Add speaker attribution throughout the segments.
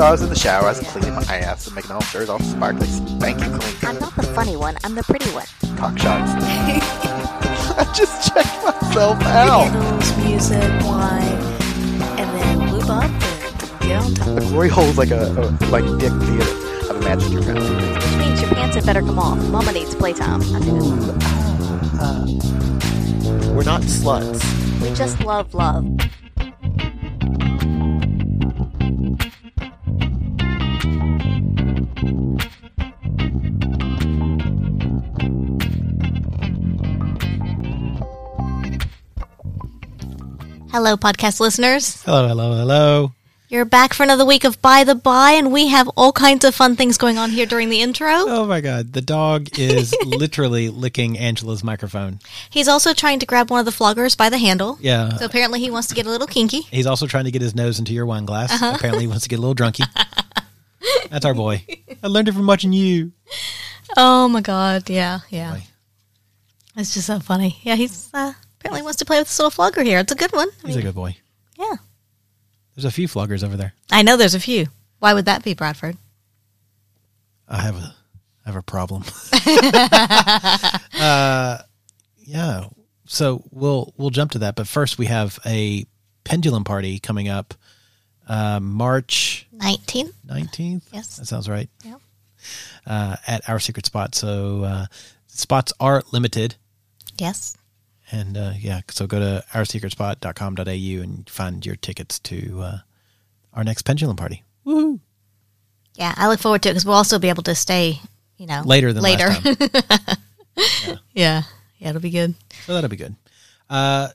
Speaker 1: So I was in the shower, I was cleaning my ass and making all sure it's all sparkly, spanky clean.
Speaker 2: I'm not the funny one, I'm the pretty one.
Speaker 1: Cock shots. I just checked myself out.
Speaker 2: Candles, music, wine, and then lube up and get on top.
Speaker 1: The glory hole's like a, a like dick theater. I've imagined your fantasy.
Speaker 2: Which means your pants had better come off. Mama needs playtime. I think that's
Speaker 1: We're not sluts.
Speaker 2: We just love love. Hello, podcast listeners.
Speaker 3: Hello, hello, hello.
Speaker 2: You're back for another week of By the By, and we have all kinds of fun things going on here during the intro.
Speaker 3: Oh my god, the dog is literally licking Angela's microphone.
Speaker 2: He's also trying to grab one of the floggers by the handle.
Speaker 3: Yeah.
Speaker 2: So apparently he wants to get a little kinky.
Speaker 3: He's also trying to get his nose into your wine glass. Apparently, he wants to get a little drunky. That's our boy. I learned it from watching you.
Speaker 2: Oh my god, yeah, yeah.
Speaker 3: Boy.
Speaker 2: It's just so funny. Yeah, he's uh, apparently wants to play with this little flogger here. It's a good one. I
Speaker 3: He's a good boy.
Speaker 2: yeah.
Speaker 3: There's a few floggers over there.
Speaker 2: I know there's a few. Why would that be, Bradford?
Speaker 3: I have a I have a problem. uh, yeah. So we'll we'll jump to that, but first we have a pendulum party coming up, uh, March
Speaker 2: 19?
Speaker 3: nineteenth.
Speaker 2: Yes.
Speaker 3: that sounds right.
Speaker 2: Yeah.
Speaker 3: Uh, at our secret spot. So uh, spots are limited.
Speaker 2: Yes.
Speaker 3: And uh, yeah, so go to oursecretspot.com.au and find your tickets to uh, our next pendulum party. Woohoo!
Speaker 2: Yeah, I look forward to it because we'll also be able to stay, you know,
Speaker 3: Later than
Speaker 2: later.
Speaker 3: time.
Speaker 2: yeah. Yeah, it'll be good.
Speaker 3: So that'll be good. Uh,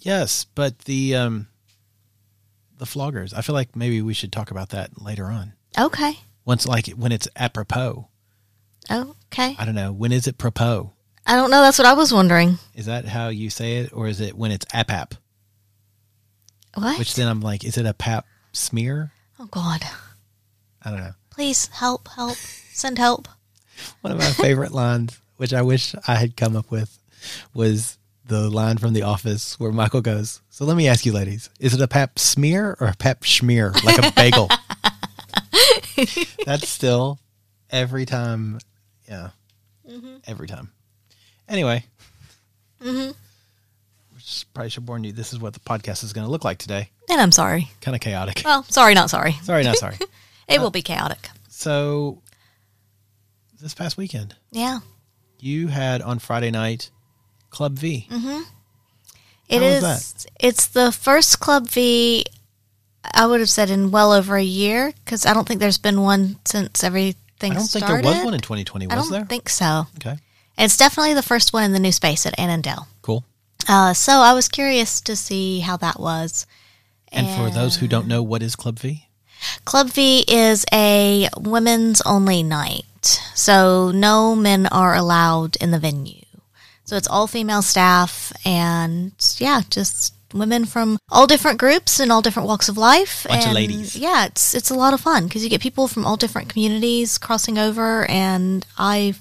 Speaker 3: yes, but the um, the floggers. I feel like maybe we should talk about that later on.
Speaker 2: Okay.
Speaker 3: Once, like when it's apropos.
Speaker 2: Okay.
Speaker 3: I don't know. When is it propos?
Speaker 2: I don't know. That's what I was wondering.
Speaker 3: Is that how you say it, or is it when it's apap?
Speaker 2: What?
Speaker 3: Which then I'm like, is it a pap smear?
Speaker 2: oh, God.
Speaker 3: I don't know.
Speaker 2: Please help, help, send help.
Speaker 3: One of my favorite lines, which I wish I had come up with, was the line from The Office where Michael goes, So let me ask you, ladies, is it a pap smear or a pap schmear, like a bagel? That's still every time, yeah, every time. Anyway, mm-hmm. which probably should warn you, this is what the podcast is going to look like today.
Speaker 2: And I'm sorry.
Speaker 3: Kind of chaotic.
Speaker 2: Well, sorry, not sorry.
Speaker 3: Sorry, not sorry.
Speaker 2: It uh, will be chaotic.
Speaker 3: So, this past weekend,
Speaker 2: Yeah.
Speaker 3: you had on Friday night Club V. Mm-hmm.
Speaker 2: It
Speaker 3: How was
Speaker 2: is. It's the first Club V. I would have said in well over a year because I don't think there's been one since everything started.
Speaker 3: I don't think there was one in 2020,
Speaker 2: I
Speaker 3: was
Speaker 2: don't
Speaker 3: there?
Speaker 2: think so.
Speaker 3: okay,
Speaker 2: It's definitely the first one in the new space at Annandale.
Speaker 3: cool.
Speaker 2: Uh, so I was curious to see how that was.
Speaker 3: And for those who don't know, what is Club V?
Speaker 2: Club V is a women's only night. So no men are allowed in the venue. So it's all female staff and yeah, just women from all different groups and all different walks of life.
Speaker 3: Bunch of ladies.
Speaker 2: Yeah, it's it's a lot of fun because you get people from all different communities crossing over and I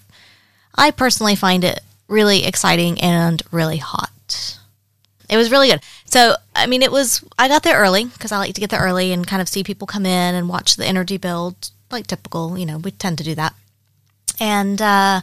Speaker 2: I personally find it really exciting and really hot. It was really good. So, I mean, it was, I got there early because I like to get there early and kind of see people come in and watch the energy build, like typical, you know, we tend to do that. And, uh,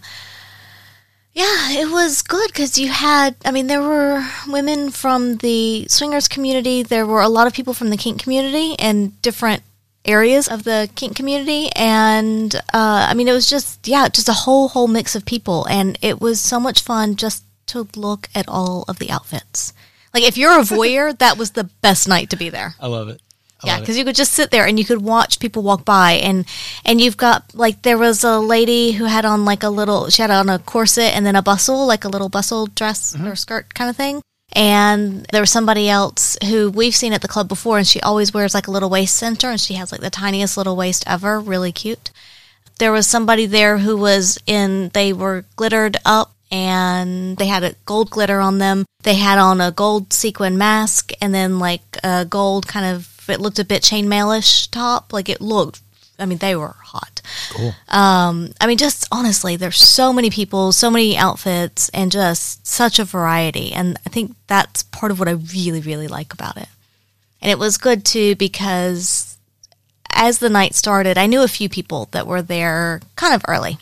Speaker 2: yeah, it was good because you had, I mean, there were women from the swingers community. There were a lot of people from the kink community and different areas of the kink community. And, uh, I mean, it was just, yeah, just a whole, whole mix of people. And it was so much fun just to look at all of the outfits. Like, if you're a voyeur, that was the best night to be there.
Speaker 3: I love it. I
Speaker 2: Yeah, because you could just sit there and you could watch people walk by, and and you've got like there was a lady who had on like a little she had on a corset and then a bustle, like a little bustle dress
Speaker 3: Mm-hmm.
Speaker 2: or skirt kind of thing, And there was somebody else who we've seen at the club before, and she always wears like a little waist center, and she has like the tiniest little waist ever, really cute. There was somebody there who was in, they were glittered up and they had a gold glitter on them. They had on a gold sequin mask and then like a gold kind of, it looked a bit chainmailish top. Like it looked, I mean, they were hot.
Speaker 3: Cool.
Speaker 2: Um, I mean, just honestly, there's so many people, so many outfits, and just such a variety. And I think that's part of what I really, really like about it. And it was good too because as the night started, I knew a few people that were there kind of early.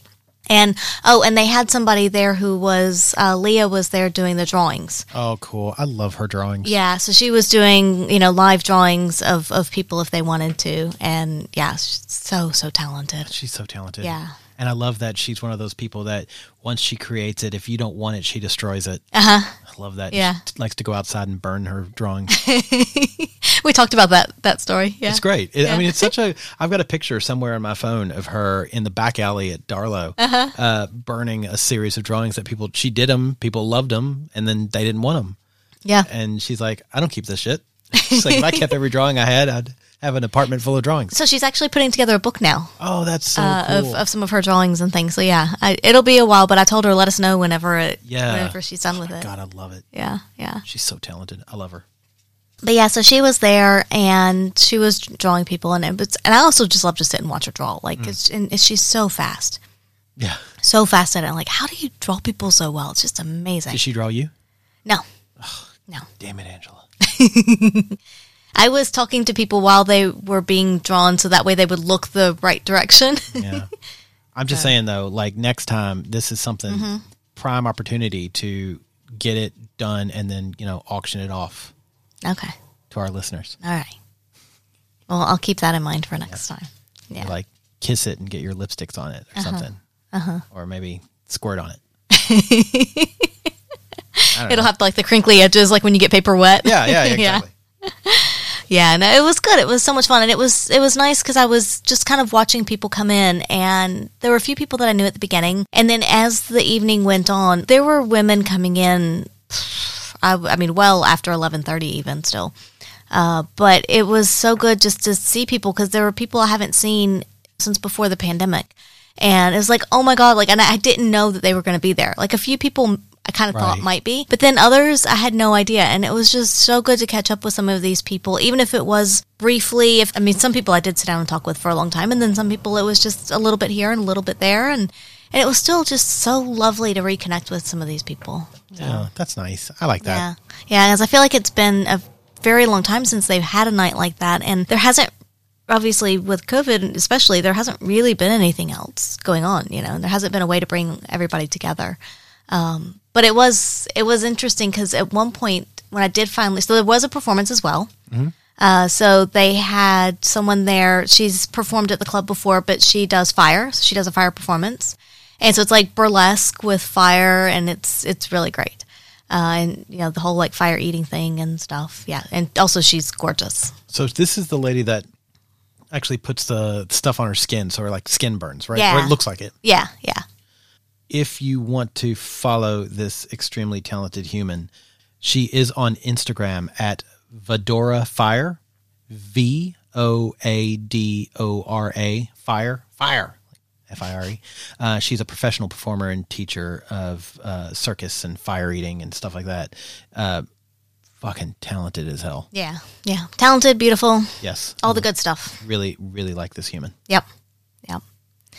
Speaker 2: And oh, and they had somebody there who was uh, Leah was there doing the drawings.
Speaker 3: Oh, cool. I love her drawings.
Speaker 2: Yeah, so she was doing you know live drawings of of people if they wanted to, and yeah, she's so so talented.
Speaker 3: She's so talented.
Speaker 2: Yeah.
Speaker 3: And I love that she's one of those people that once she creates it, if you don't want it, she destroys it.
Speaker 2: Uh huh.
Speaker 3: I love that.
Speaker 2: Yeah.
Speaker 3: She likes to go outside and burn her drawings.
Speaker 2: We talked about that that story. Yeah.
Speaker 3: It's great. It, I mean, it's such a. I've got a picture somewhere on my phone of her in the back alley at Darlow,
Speaker 2: Uh-huh.
Speaker 3: uh burning a series of drawings that people. She did them. People loved them, and then they didn't want them.
Speaker 2: Yeah.
Speaker 3: And she's like, "I don't keep this shit." She's like, "If I kept every drawing I had, I'd have an apartment full of drawings."
Speaker 2: So she's actually putting together a book now
Speaker 3: Oh, that's so
Speaker 2: uh,
Speaker 3: cool.
Speaker 2: of, of some of her drawings and things. So yeah, I, it'll be a while, but I told her let us know whenever it,
Speaker 3: yeah.
Speaker 2: whenever she's done with it.
Speaker 3: God, I love it.
Speaker 2: Yeah, yeah.
Speaker 3: She's so talented. I love her.
Speaker 2: But yeah, so she was there and she was drawing people, and it was, and I also just love to sit and watch her draw. Like,
Speaker 3: Mm.
Speaker 2: it's, and it's, she's so fast,
Speaker 3: Yeah.
Speaker 2: so fast at it. Like, how do you draw people so well? It's just amazing.
Speaker 3: Did she draw you?
Speaker 2: no, no.
Speaker 3: Damn it, Angela.
Speaker 2: I was talking to people while they were being drawn, so that way they would look the right direction.
Speaker 3: Yeah. I'm just saying though, like next time, this is something
Speaker 2: Mm-hmm.
Speaker 3: prime opportunity to get it done and then you know auction it off
Speaker 2: okay,
Speaker 3: to our listeners.
Speaker 2: all right. Well, I'll keep that in mind for next time. Yeah.
Speaker 3: Like kiss it and get your lipsticks on it or something,
Speaker 2: Uh-huh.
Speaker 3: or maybe squirt on it.
Speaker 2: It'll have like the crinkly edges, like when you get paper wet.
Speaker 3: Yeah, yeah, yeah, exactly.
Speaker 2: Yeah, no, it was good. It was so much fun, and it was it was nice because I was just kind of watching people come in, and there were a few people that I knew at the beginning, and then as the evening went on, there were women coming in. I, I mean, well after eleven thirty, even still. Uh, but it was so good just to see people because there were people I haven't seen since before the pandemic, and it was like, oh my god, like, and I didn't know that they were going to be there. Like a few people I kind of thought might be, but then others I had no idea, and it was just so good to catch up with some of these people, even if it was briefly. If I mean, some people I did sit down and talk with for a long time, and then some people it was just a little bit here and a little bit there, and and it was still just so lovely to reconnect with some of these people.
Speaker 3: Yeah, that's nice. I like that.
Speaker 2: Yeah, yeah, because I feel like it's been a very long time since they've had a night like that, and there hasn't. Obviously, with COVID, especially, there hasn't really been anything else going on. You know, there hasn't been a way to bring everybody together. Um, but it was it was interesting because at one point when I did finally, so there was a performance as well. Uh, so they had someone there. She's performed at the club before, but she does fire. So she does a fire performance, and so it's like burlesque with fire, and it's it's really great. Uh, and you know the whole like fire eating thing and stuff. Yeah, and also she's gorgeous.
Speaker 3: So this is the lady that actually puts the stuff on her skin, so her like skin burns, right?
Speaker 2: Yeah.
Speaker 3: Or it looks like it.
Speaker 2: Yeah, yeah.
Speaker 3: if you want to follow this extremely talented human, she is on Instagram at Voadora Fire, V O A D O R A Fire Fire F I R E. Uh, she's a professional performer and teacher of uh, circus and fire eating and stuff like that. Uh, fucking talented as hell.
Speaker 2: Yeah, yeah. Talented, beautiful,
Speaker 3: Yes,
Speaker 2: all the good stuff.
Speaker 3: really, really like this human.
Speaker 2: Yep.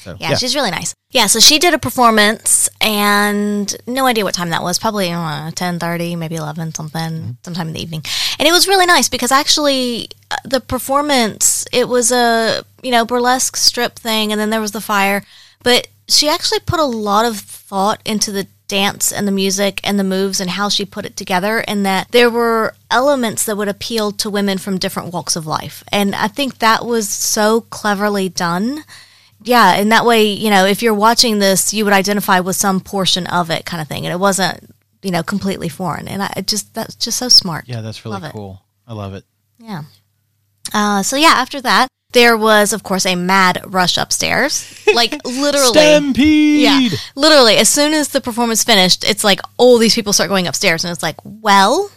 Speaker 3: So
Speaker 2: Yeah, she's really nice. Yeah, so she did a performance, and no idea what time that was. Probably uh, ten thirty, maybe eleven, something, sometime in the evening. And it was really nice because actually, uh, the performance it was a you know burlesque strip thing, and then there was the fire. But she actually put a lot of thought into the dance and the music and the moves and how she put it together, and that there were elements that would appeal to women from different walks of life. And I think that was so cleverly done yeah and that way you know if you're watching this you would identify with some portion of it kind of thing and it wasn't you know completely foreign and i it just that's just so smart
Speaker 3: yeah, that's really
Speaker 2: Love it.
Speaker 3: cool. I love it.
Speaker 2: yeah uh, so yeah after that there was of course a mad rush upstairs like literally
Speaker 3: Stampede.
Speaker 2: yeah literally as soon as the performance finished it's like all these people start going upstairs and it's like well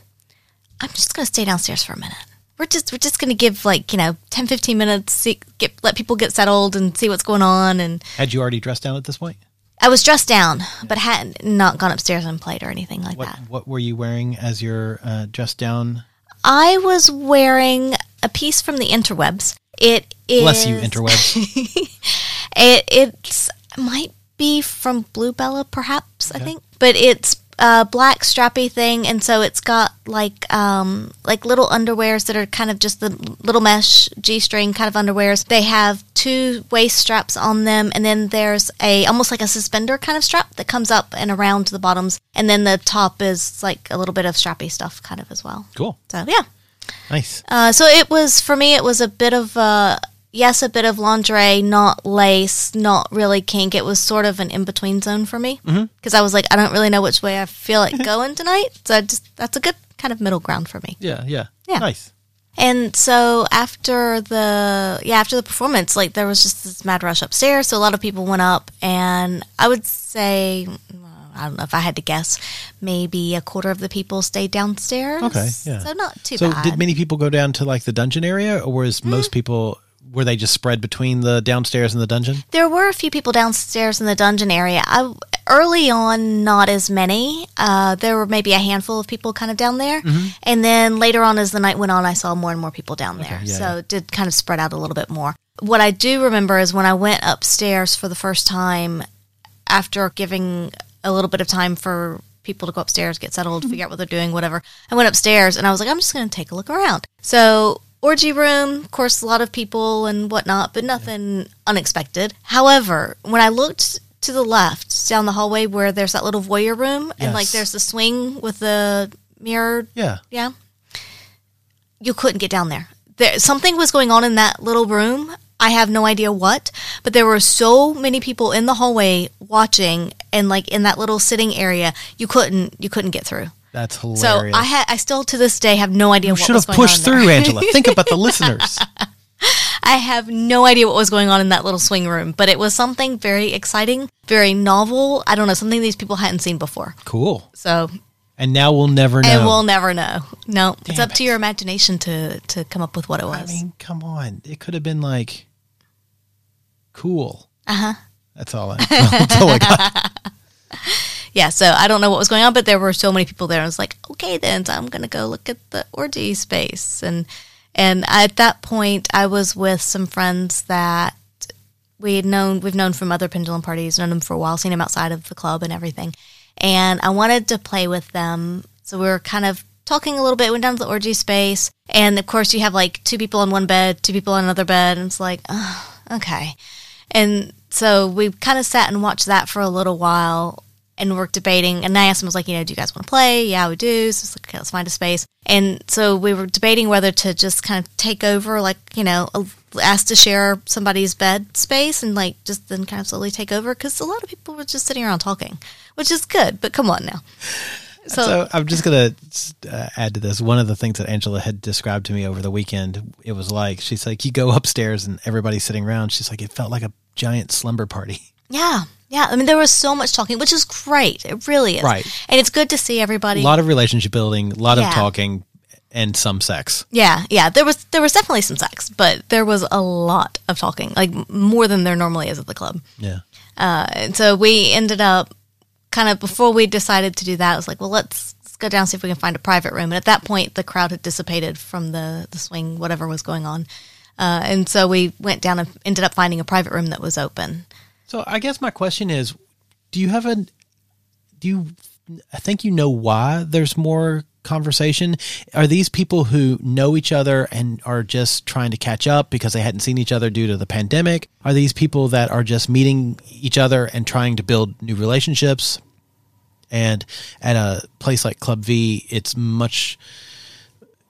Speaker 2: I'm just going to stay downstairs for a minute. We're just we're just going to give like, you know, 10 15 minutes see, get let people get settled and see what's going on and
Speaker 3: Had you already dressed down at this point?
Speaker 2: I was dressed down, but hadn't not gone upstairs and played or anything like
Speaker 3: What
Speaker 2: that.
Speaker 3: What were you wearing as your uh, dressed down?
Speaker 2: I was wearing a piece from the interwebs. It is
Speaker 3: Bless you, interwebs.
Speaker 2: It it's might be from Bluebella, perhaps I think, but it's a black strappy thing, and so it's got like um like little underwears that are kind of just the little mesh g string kind of underwears. They have two waist straps on them, and then there's a almost like a suspender kind of strap that comes up and around the bottoms, and then the top is like a little bit of strappy stuff kind of as well.
Speaker 3: Cool.
Speaker 2: So yeah.
Speaker 3: Nice.
Speaker 2: Uh, so it was for me. It was a bit of a yes, a bit of lingerie, not lace, not really kink. It was sort of an in between zone for me because I was like, I don't really know which way I feel like going tonight. So I just that's a good kind of middle ground for me.
Speaker 3: Yeah. Yeah.
Speaker 2: Yeah.
Speaker 3: Nice.
Speaker 2: And so after the yeah after the performance, like there was just this mad rush upstairs. So a lot of people went up, and I would say. I don't know if I had to guess. Maybe a quarter of the people stayed downstairs.
Speaker 3: Okay, yeah.
Speaker 2: So not too bad.
Speaker 3: So
Speaker 2: bad.
Speaker 3: did many people go down to like the dungeon area, or was
Speaker 2: Mm.
Speaker 3: most people were they just spread between the downstairs and the dungeon?
Speaker 2: There were a few people downstairs in the dungeon area. I, early on, not as many. Uh, there were maybe a handful of people kind of down there, and then later on, as the night went on, I saw more and more people down there.
Speaker 3: yeah,
Speaker 2: so
Speaker 3: yeah.
Speaker 2: it did kind of spread out a little bit more. What I do remember is when I went upstairs for the first time, after giving a little bit of time for people to go upstairs, get settled, figure out what they're doing, whatever. I went upstairs and I was like, I'm just going to take a look around. So, orgy room, of course, a lot of people and whatnot, but nothing unexpected. However, when I looked to the left down the hallway where there's that little voyeur room and like there's the swing with the mirror,
Speaker 3: Yeah.
Speaker 2: yeah, you couldn't get down there. There something was going on in that little room. I have no idea what, but there were so many people in the hallway watching and like in that little sitting area, you couldn't you couldn't get through.
Speaker 3: That's hilarious. So.
Speaker 2: I had I still to this day have no idea
Speaker 3: you
Speaker 2: what
Speaker 3: should
Speaker 2: was
Speaker 3: have
Speaker 2: going
Speaker 3: pushed through, Angela. Think about the listeners.
Speaker 2: I have no idea what was going on in that little swing room, but it was something very exciting, very novel. I don't know, something these people hadn't seen before.
Speaker 3: Cool.
Speaker 2: So,
Speaker 3: And now we'll never know.
Speaker 2: and we'll never know. No, it's
Speaker 3: Damn
Speaker 2: up to your imagination to to come up with what it was.
Speaker 3: I mean, come on. It could have been like cool.
Speaker 2: Uh huh.
Speaker 3: That's all I. That's all I got.
Speaker 2: Yeah, so I don't know what was going on, but there were so many people there. I was like, okay, then so I'm going to go look at the orgy space, and and at that point, I was with some friends that we had known we've known from other pendulum parties, known them for a while, seen them outside of the club and everything, and I wanted to play with them, so we were kind of talking a little bit. Went down to the orgy space, and of course, you have like two people on one bed, two people on another bed, and it's like, oh, okay. And so we kind of sat and watched that for a little while and we're debating. And I asked him, I was like, you know, do you guys want to play? Yeah, we do. So it's like, okay, let's find a space. And so we were debating whether to just kind of take over, like, you know, ask to share somebody's bed space and like just then kind of slowly take over because a lot of people were just sitting around talking, which is good. But come on now. So,
Speaker 3: So I'm just gonna uh, add to this. One of the things that Angela had described to me over the weekend, it was like she's like, you go upstairs and everybody's sitting around. She's like, it felt like a giant slumber party.
Speaker 2: yeah, yeah. I mean, there was so much talking, which is great. It really is.
Speaker 3: Right.
Speaker 2: And it's good to see everybody.
Speaker 3: A lot of relationship building, a lot
Speaker 2: Yeah.
Speaker 3: of talking, and some sex.
Speaker 2: Yeah, yeah. There was there was definitely some sex, but there was a lot of talking, like more than there normally is at the club.
Speaker 3: Yeah.
Speaker 2: Uh, and so we ended up kind of before we decided to do that. I was like, well, let's, let's go down and see if we can find a private room. And at that point, the crowd had dissipated from the the swing, whatever was going on. Uh, and so we went down and ended up finding a private room that was open.
Speaker 3: So I guess my question is, do you have a, do you, I think you know why there's more conversation. Are these people who know each other and are just trying to catch up because they hadn't seen each other due to the pandemic? Are these people that are just meeting each other and trying to build new relationships? And at a place like Club V, it's much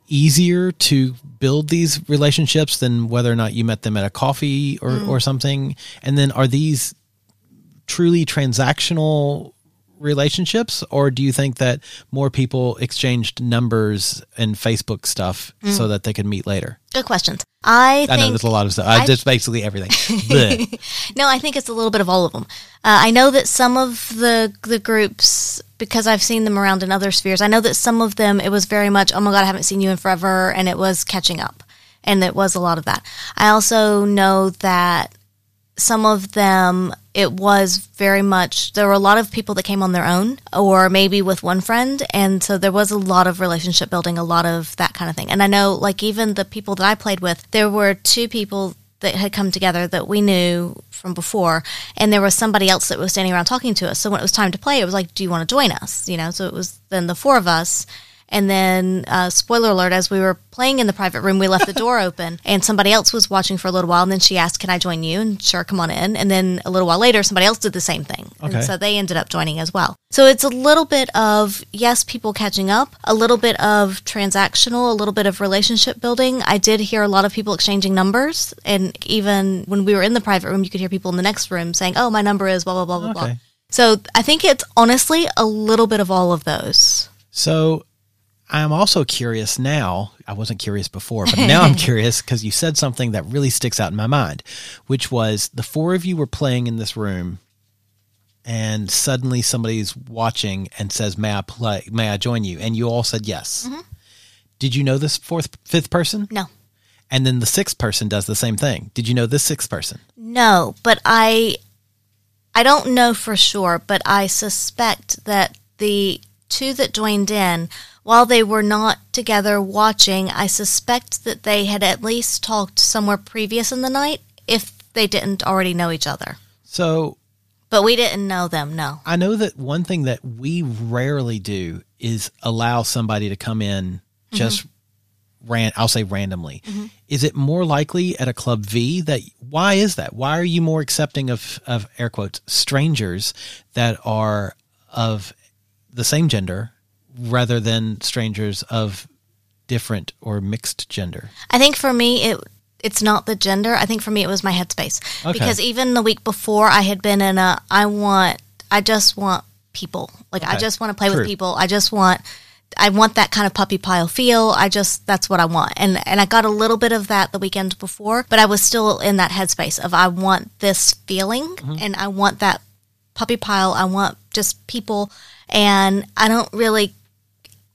Speaker 3: easier to build these relationships than whether or not you met them at a coffee or, mm. or something. And then are these truly transactional relationships, or do you think that more people exchanged numbers and Facebook stuff so that they could meet later?
Speaker 2: Good questions. I think
Speaker 3: I know there's a lot of stuff. I,
Speaker 2: I-
Speaker 3: just basically everything.
Speaker 2: No, I think it's a little bit of all of them. Uh, I know that some of the the groups, because I've seen them around in other spheres, I know that some of them it was very much, oh my god, I haven't seen you in forever, and it was catching up, and it was a lot of that. I also know that some of them it was very much there were a lot of people that came on their own or maybe with one friend. And so there was a lot of relationship building a lot of that kind of thing. And i know like even the people that i played with there were two people that had come together that we knew from before. And there was somebody else that was standing around talking to us. So when it was time to play it was like do you want to join us? You know so it was then the four of us and then, uh, spoiler alert, as we were playing in the private room, we left the door open and somebody else was watching for a little while. And then she asked, Can I join you? And sure, come on in. And then a little while later, somebody else did the same thing.
Speaker 3: Okay.
Speaker 2: And so they ended up joining as well. So it's a little bit of, yes, people catching up, a little bit of transactional, a little bit of relationship building. I did hear a lot of people exchanging numbers. And even when we were in the private room, you could hear people in the next room saying, Oh, my number is blah, blah, blah, blah, blah. So I think it's honestly a little bit of all of those.
Speaker 3: So I'm also curious now. I wasn't curious before, but now I'm curious because you said something that really sticks out in my mind, which was the four of you were playing in this room, and suddenly somebody's watching and says, "May I play? May I join you?" And you all said yes. Mm-hmm. Did you know this fourth, fifth person?
Speaker 2: No.
Speaker 3: And then the sixth person does the same thing. Did you know this sixth person?
Speaker 2: No, but I I don't know for sure, but I suspect that the two that joined in, while they were not together watching, I suspect that they had at least talked somewhere previous in the night if they didn't already know each other.
Speaker 3: So
Speaker 2: But we didn't know them, no.
Speaker 3: I know that one thing that we rarely do is allow somebody to come in mm-hmm. just ran I'll say randomly. Mm-hmm. Is it more likely at a club V that why is that? Why are you more accepting of of air quotes strangers that are of the same gender rather than strangers of different or mixed gender?
Speaker 2: I think for me it it's not the gender. I think for me it was my headspace.
Speaker 3: Okay.
Speaker 2: Because even the week before I had been in a I want I just want people. Like I just want to play
Speaker 3: True.
Speaker 2: with people. I just want I want that kind of puppy pile feel. I just that's what I want. And and I got a little bit of that the weekend before, but I was still in that headspace of I want this feeling
Speaker 3: Mm-hmm.
Speaker 2: and I want that puppy pile. I want just people and I don't really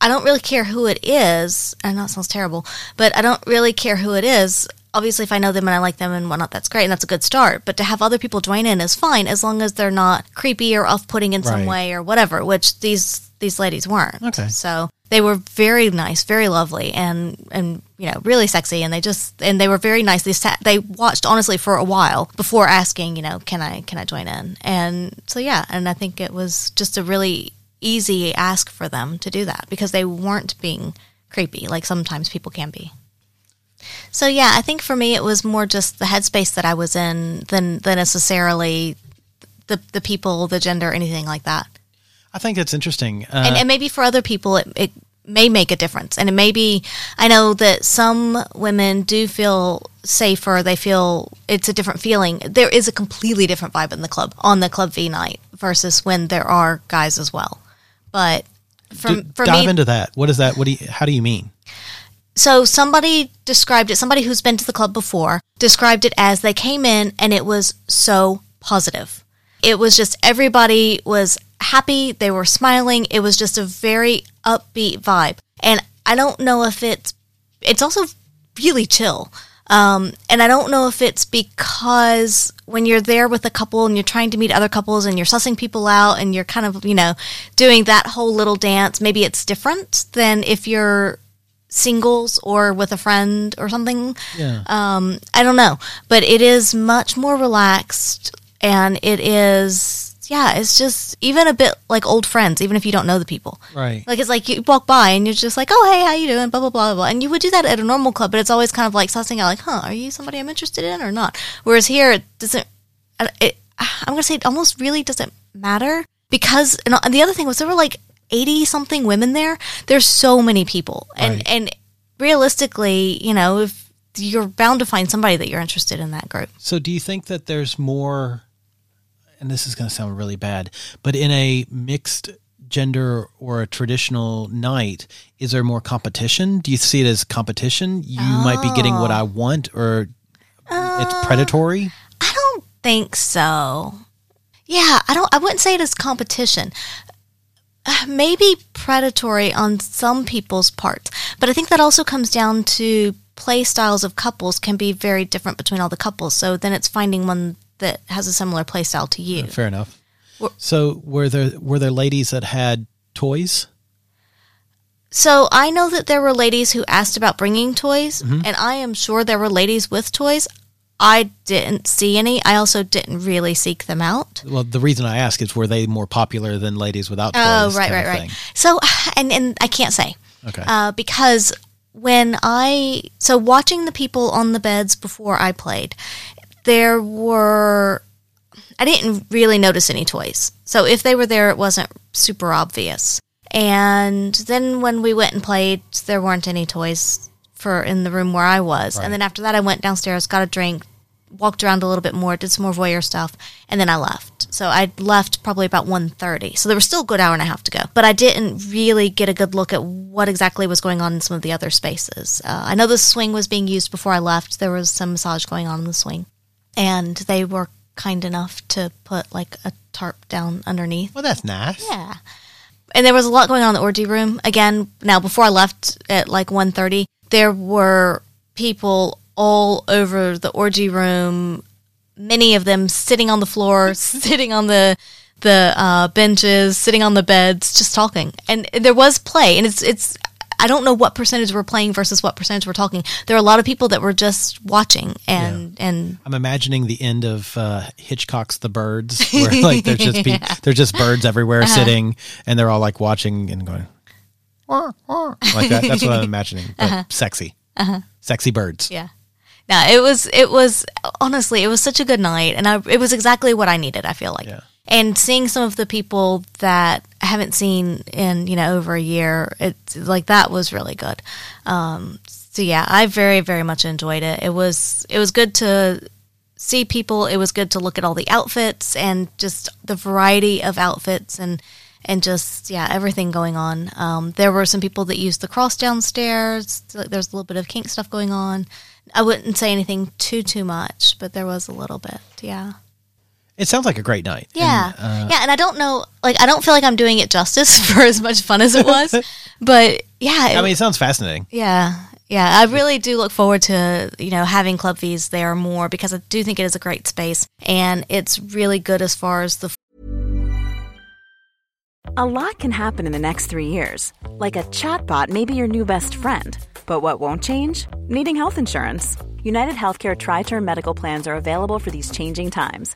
Speaker 2: I don't really care who it is. I know it sounds terrible, but I don't really care who it is. Obviously, if I know them and I like them and whatnot, that's great and that's a good start. But to have other people join in is fine as long as they're not creepy or off putting in some way or whatever, which these these ladies weren't.
Speaker 3: Okay.
Speaker 2: So they were very nice, very lovely, and and you know really sexy, and they just and they were very nice. They sat, they watched honestly for a while before asking, you know, can I can I join in? And so yeah, and I think it was just a really easy ask for them to do that because they weren't being creepy like sometimes people can be. So yeah, I think for me it was more just the headspace that I was in than than necessarily the the people, the gender, anything like that.
Speaker 3: I think it's interesting. Uh,
Speaker 2: and, and maybe for other people it, it may make a difference and it may be i know that some women do feel safer they feel it's a different feeling there is a completely different vibe in the club on the club v night versus when there are guys as well but from
Speaker 3: d-
Speaker 2: for
Speaker 3: dive
Speaker 2: me
Speaker 3: into that. What is that? What do you? How do you mean?
Speaker 2: so somebody described it somebody who's been to the club before described it as they came in and it was so positive it was just everybody was happy they were smiling it was just a very upbeat vibe and i don't know if it's it's also really chill um, and i don't know if it's because when you're there with a couple and you're trying to meet other couples and you're sussing people out and you're kind of you know doing that whole little dance maybe it's different than if you're singles or with a friend or something.
Speaker 3: Yeah.
Speaker 2: Um, I don't know, but it is much more relaxed and it is, yeah, it's just even a bit like old friends, even if you don't know the people.
Speaker 3: Right.
Speaker 2: Like it's like you walk by and you're just like, oh hey, how you doing? Blah blah blah blah. And you would do that at a normal club, but it's always kind of like sussing out, like, huh, are you somebody I'm interested in or not? Whereas here, it doesn't. It, I'm gonna say it almost really doesn't matter because and the other thing was there were like 80 something women there. There's so many people, and
Speaker 3: Right.
Speaker 2: and realistically, you know, if you're bound to find somebody that you're interested in that group.
Speaker 3: So, do you think that there's more? And this is going to sound really bad, but in a mixed gender or a traditional night, is there more competition? Do you see it as competition? You might be getting what I want, or it's predatory.
Speaker 2: I don't think so. Yeah, I don't. I wouldn't say it is competition. Uh, Maybe predatory on some people's parts, but I think that also comes down to play styles of couples can be very different between all the couples. So then it's finding one that has a similar play style to you.
Speaker 3: Fair enough. So were there were there ladies that had toys?
Speaker 2: So I know that there were ladies who asked about bringing toys,
Speaker 3: Mm-hmm.
Speaker 2: and I am sure there were ladies with toys. I didn't see any. I also didn't really seek them out.
Speaker 3: Well, the reason I ask is were they more popular than ladies without toys?
Speaker 2: Oh, right, right, right. So, and and I can't say
Speaker 3: Okay.
Speaker 2: uh, because when I so watching the people on the beds before I played, there were I didn't really notice any toys. So if they were there, it wasn't super obvious. And then when we went and played, there weren't any toys for in the room where I was. And then after that, I went downstairs, got a drink, walked around a little bit more, did some more voyeur stuff, and then I left. So I left probably about 1.30. So there was still a good hour and a half to go. But I didn't really get a good look at what exactly was going on in some of the other spaces. Uh, I know the swing was being used before I left. There was some massage going on in the swing. And they were kind enough to put like a tarp down underneath.
Speaker 3: well, that's nice.
Speaker 2: Yeah. And there was a lot going on in the orgy room. Again, now before I left at like 1.30, there were people all over the orgy room, many of them sitting on the floor, sitting on the the uh, benches, sitting on the beds, just talking. And there was play, and it's it's. I don't know what percentage we're playing versus what percentage we're talking. There are a lot of people that were just watching, and and
Speaker 3: I'm imagining the end of uh, Hitchcock's The Birds, where like there's just be, there's just birds everywhere
Speaker 2: Uh-huh.
Speaker 3: sitting, and they're all like watching and going "Wah, wah," like that. That's what I'm imagining. But sexy, sexy birds.
Speaker 2: Uh-huh. Yeah. No, it was it was honestly it was such a good night, and I, it was exactly what I needed. I feel like,
Speaker 3: Yeah.
Speaker 2: And seeing some of the people that I haven't seen in you know over a year, it's like that was really good. Um, so yeah, I very very much enjoyed it. It was it was good to see people. It was good to look at all the outfits and just the variety of outfits and and just yeah everything going on. Um, there were some people that used the cross downstairs. There's a little bit of kink stuff going on. I wouldn't say anything too too much, but there was a little bit. Yeah.
Speaker 3: It sounds like a great night.
Speaker 2: Yeah.
Speaker 3: And, uh,
Speaker 2: yeah, and I don't know like I don't feel like I'm doing it justice for as much fun as it was. but yeah, it-
Speaker 3: I mean, it sounds fascinating.
Speaker 2: yeah. Yeah, I really do look forward to, you know, having Club V's there more because I do think it is a great space and it's really good as far as the
Speaker 4: A lot can happen in the next three years. Like a chatbot may be your new best friend. But what won't change? Needing health insurance. UnitedHealthcare Tri Term Medical Plans are available for these changing times.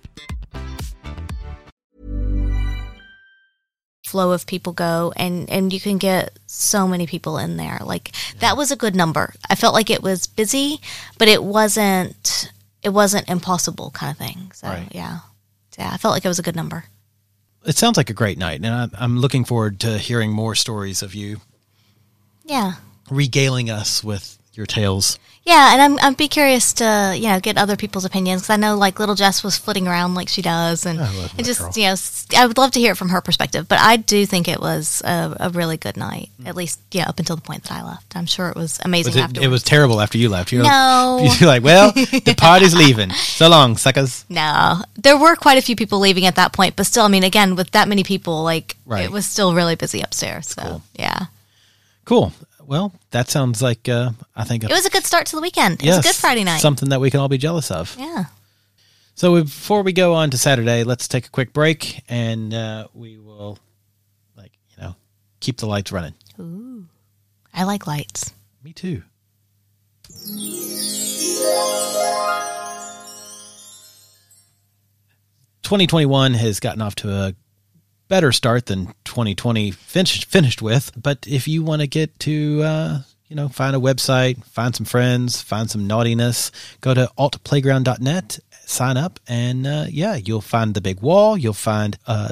Speaker 2: flow of people go and and you can get so many people in there. Like that was a good number. I felt like it was busy, but it wasn't it wasn't impossible kind of thing. So
Speaker 3: Right.
Speaker 2: yeah. Yeah, I felt like it was a good number.
Speaker 3: It sounds like a great night, and I, I'm looking forward to hearing more stories of you
Speaker 2: Yeah.
Speaker 3: regaling us with your tales.
Speaker 2: Yeah, and I'm I'd be curious to you know get other people's opinions because I know like little Jess was flitting around like she does, and, and just
Speaker 3: girl.
Speaker 2: you know I would love to hear it from her perspective. But I do think it was a, a really good night, mm. at least yeah up until the point that I left. I'm sure it was amazing.
Speaker 3: Was it, it was terrible after you left. You're
Speaker 2: No.
Speaker 3: You're like, well, the party's leaving. So long, suckers.
Speaker 2: No, there were quite a few people leaving at that point, but still, I mean, again, with that many people, like
Speaker 3: Right.
Speaker 2: it was still really busy upstairs. So yeah,
Speaker 3: Cool. Well, that sounds like uh, I think a,
Speaker 2: it was a good start to the weekend. It
Speaker 3: yes,
Speaker 2: was a good Friday night.
Speaker 3: Something that we can all be jealous of.
Speaker 2: yeah,
Speaker 3: So before we go on to Saturday, let's take a quick break and uh, we will, like, you know, keep the lights running.
Speaker 2: Ooh, I like lights.
Speaker 3: Me too. Twenty twenty one has gotten off to a better start than 2020 finished finished with. But if you want to get to, uh, you know, find a website, find some friends, find some naughtiness, go to altplayground.net, sign up, and uh, yeah, you'll find the big wall. You'll find uh,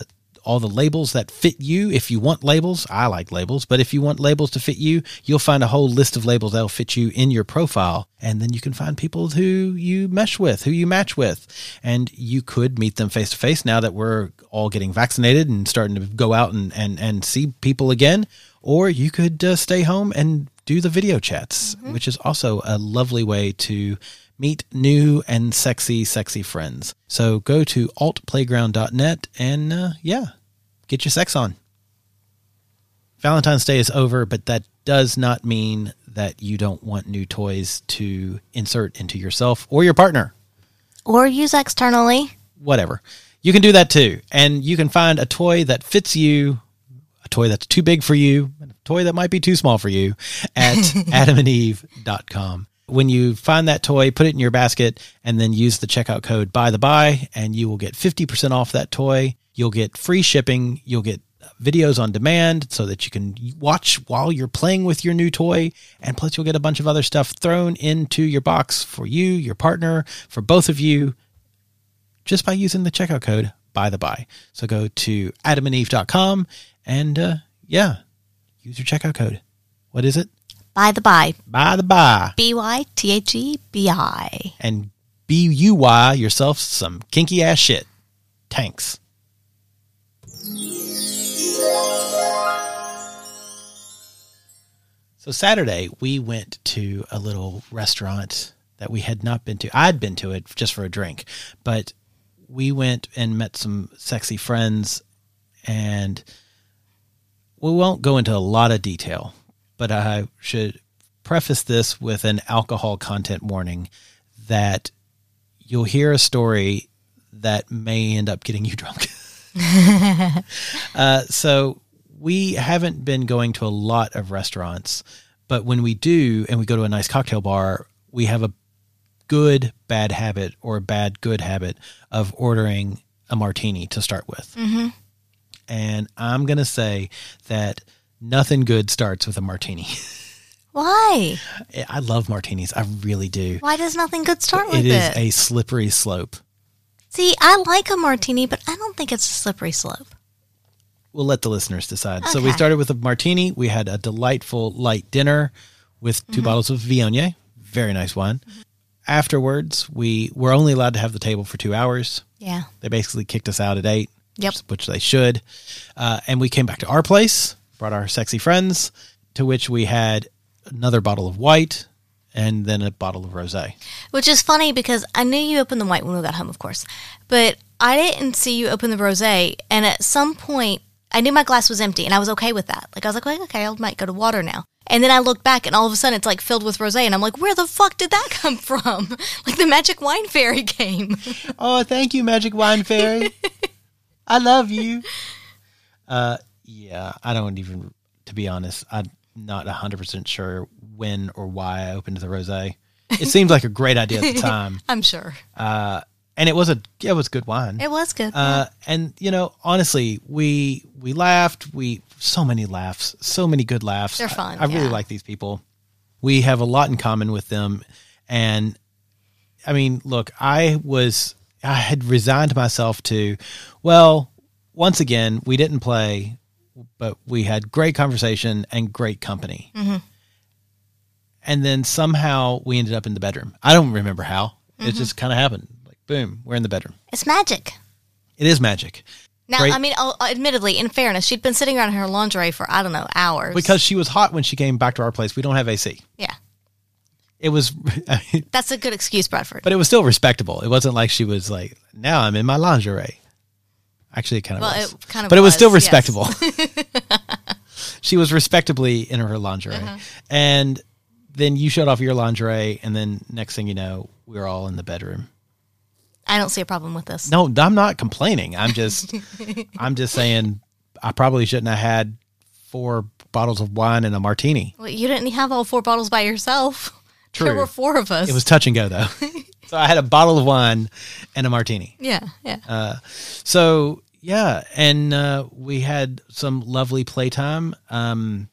Speaker 3: all the labels that fit you. If you want labels, I like labels, but if you want labels to fit you, you'll find a whole list of labels that'll fit you in your profile. And then you can find people who you mesh with, who you match with. And you could meet them face to face now that we're all getting vaccinated and starting to go out and, and, and see people again. Or you could uh, stay home and do the video chats, which is also a lovely way to meet new and sexy, sexy friends. So go to altplayground.net and uh, yeah, get your sex on. Valentine's Day is over, but that does not mean that you don't want new toys to insert into yourself or your partner.
Speaker 2: Or use externally.
Speaker 3: Whatever. You can do that too. And you can find a toy that fits you, a toy that's too big for you, and a toy that might be too small for you at adamandeve.com. When you find that toy, put it in your basket and then use the checkout code by the buy and you will get 50% off that toy. You'll get free shipping. You'll get videos on demand so that you can watch while you're playing with your new toy. And plus you'll get a bunch of other stuff thrown into your box for you, your partner, for both of you just by using the checkout code by the by. So go to adamandeve.com and uh, yeah, use your checkout code. What is it?
Speaker 2: By the by.
Speaker 3: By the by.
Speaker 2: B Y T H E B I.
Speaker 3: And B U Y yourself some kinky ass shit. Tanks. So Saturday we went to a little restaurant that we had not been to. I'd been to it just for a drink, but we went and met some sexy friends and we won't go into a lot of detail, but I should preface this with an alcohol content warning that you'll hear a story that may end up getting you drunk. uh, so we haven't been going to a lot of restaurants, but when we do and we go to a nice cocktail bar, we have a good bad habit or a bad good habit of ordering a martini to start with. And I'm going to say that nothing good starts with a martini.
Speaker 2: Why?
Speaker 3: I love martinis. I really do.
Speaker 2: Why does nothing good start with
Speaker 3: It
Speaker 2: it?
Speaker 3: is a slippery slope.
Speaker 2: See, I like a martini, but I don't think it's a slippery slope.
Speaker 3: We'll let the listeners decide. So we started with a martini. We had a delightful light dinner with 2
Speaker 2: Mm-hmm.
Speaker 3: bottles of Viognier, very nice wine. Afterwards, we were only allowed to have the table for two hours.
Speaker 2: Yeah.
Speaker 3: They basically kicked us out at eight,
Speaker 2: Yep.
Speaker 3: which, which they should. Uh, and we came back to our place, brought our sexy friends, to which we had another bottle of white and then a bottle of rosé.
Speaker 2: Which is funny because I knew you opened the white when we got home, of course, but I didn't see you open the rosé. And at some point, I knew my glass was empty, and I was okay with that. Like I was like, well, okay, I might go to water now. And then I look back, and all of a sudden, it's like filled with rosé, and I'm like, where the fuck did that come from? like the magic wine fairy came.
Speaker 3: Oh, thank you, Magic Wine Fairy. I love you. Uh, yeah, I don't even, to be honest, I'm not 100% sure when or why I opened the rosé. It seemed like a great idea at the time.
Speaker 2: I'm sure
Speaker 3: And it was a, it was good wine.
Speaker 2: it was good.
Speaker 3: Uh, and you know, honestly, we we laughed. We so many laughs, so many good laughs.
Speaker 2: They're
Speaker 3: I-
Speaker 2: fun,
Speaker 3: I, really
Speaker 2: yeah.
Speaker 3: like these people. We have a lot in common with them, and I mean, look, I was I had resigned myself to, well, once again, we didn't play, but we had great conversation and great company.
Speaker 2: Mm-hmm.
Speaker 3: And then somehow we ended up in the bedroom. I don't remember how.
Speaker 2: Mm-hmm.
Speaker 3: It just kind of happened. Like boom, we're in the bedroom.
Speaker 2: it's magic.
Speaker 3: It is magic.
Speaker 2: Now,
Speaker 3: Great.
Speaker 2: I mean, admittedly, in fairness, she'd been sitting around in her lingerie for I don't know hours
Speaker 3: because she was hot when she came back to our place. We don't have AC.
Speaker 2: yeah,
Speaker 3: It was, I mean,
Speaker 2: that's a good excuse, Bradford.
Speaker 3: but it was still respectable. It wasn't like she was like, now I'm in my lingerie. Actually, it kind of
Speaker 2: Well,
Speaker 3: was.
Speaker 2: it kind of
Speaker 3: but it was still
Speaker 2: was, yes.
Speaker 3: respectable. she was respectably in her lingerie.
Speaker 2: Uh-huh.
Speaker 3: And then you showed off your lingerie. And then next thing you know, we are all in the bedroom.
Speaker 2: I don't see a problem with this.
Speaker 3: No, I'm not complaining. I'm just, I'm just saying, I probably shouldn't have had four bottles of wine and a martini.
Speaker 2: Well, you didn't have all four bottles by yourself.
Speaker 3: True.
Speaker 2: There were four of us.
Speaker 3: It was touch and go though. so I had a bottle of wine and a martini.
Speaker 2: yeah, yeah.
Speaker 3: So yeah, and uh, we had some lovely playtime. Um,